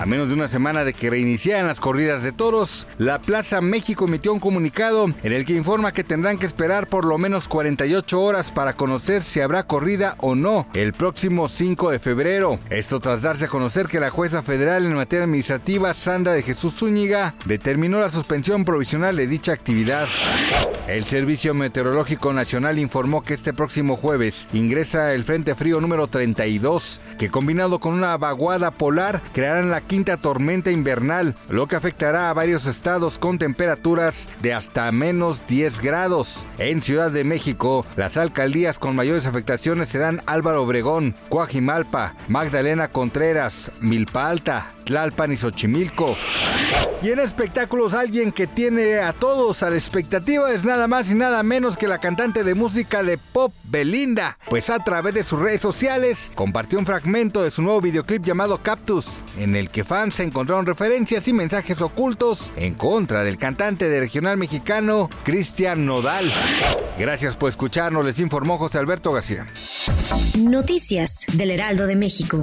A menos de una semana de que reiniciaran las corridas de toros, la Plaza México emitió un comunicado en el que informa que tendrán que esperar por lo menos 48 horas para conocer si habrá corrida o no el próximo 5 de febrero. Esto tras darse a conocer que la jueza federal en materia administrativa, Sandra de Jesús Zúñiga, determinó la suspensión provisional de dicha actividad. El Servicio Meteorológico Nacional informó que este próximo jueves ingresa el Frente Frío número 32, que combinado con una vaguada polar crearán la quinta tormenta invernal, lo que afectará a varios estados con temperaturas de hasta menos 10 grados. En Ciudad de México, las alcaldías con mayores afectaciones serán Álvaro Obregón, Coajimalpa, Magdalena Contreras, Milpa Alta, Tlalpan y Xochimilco. Y en espectáculos, alguien que tiene a todos a la expectativa es nada más y nada menos que la cantante de música de pop Belinda, pues a través de sus redes sociales compartió un fragmento de su nuevo videoclip llamado Cactus, en el que fans encontraron referencias y mensajes ocultos en contra del cantante de regional mexicano Cristian Nodal. Gracias por escucharnos, les informó José Alberto García. Noticias del Heraldo de México.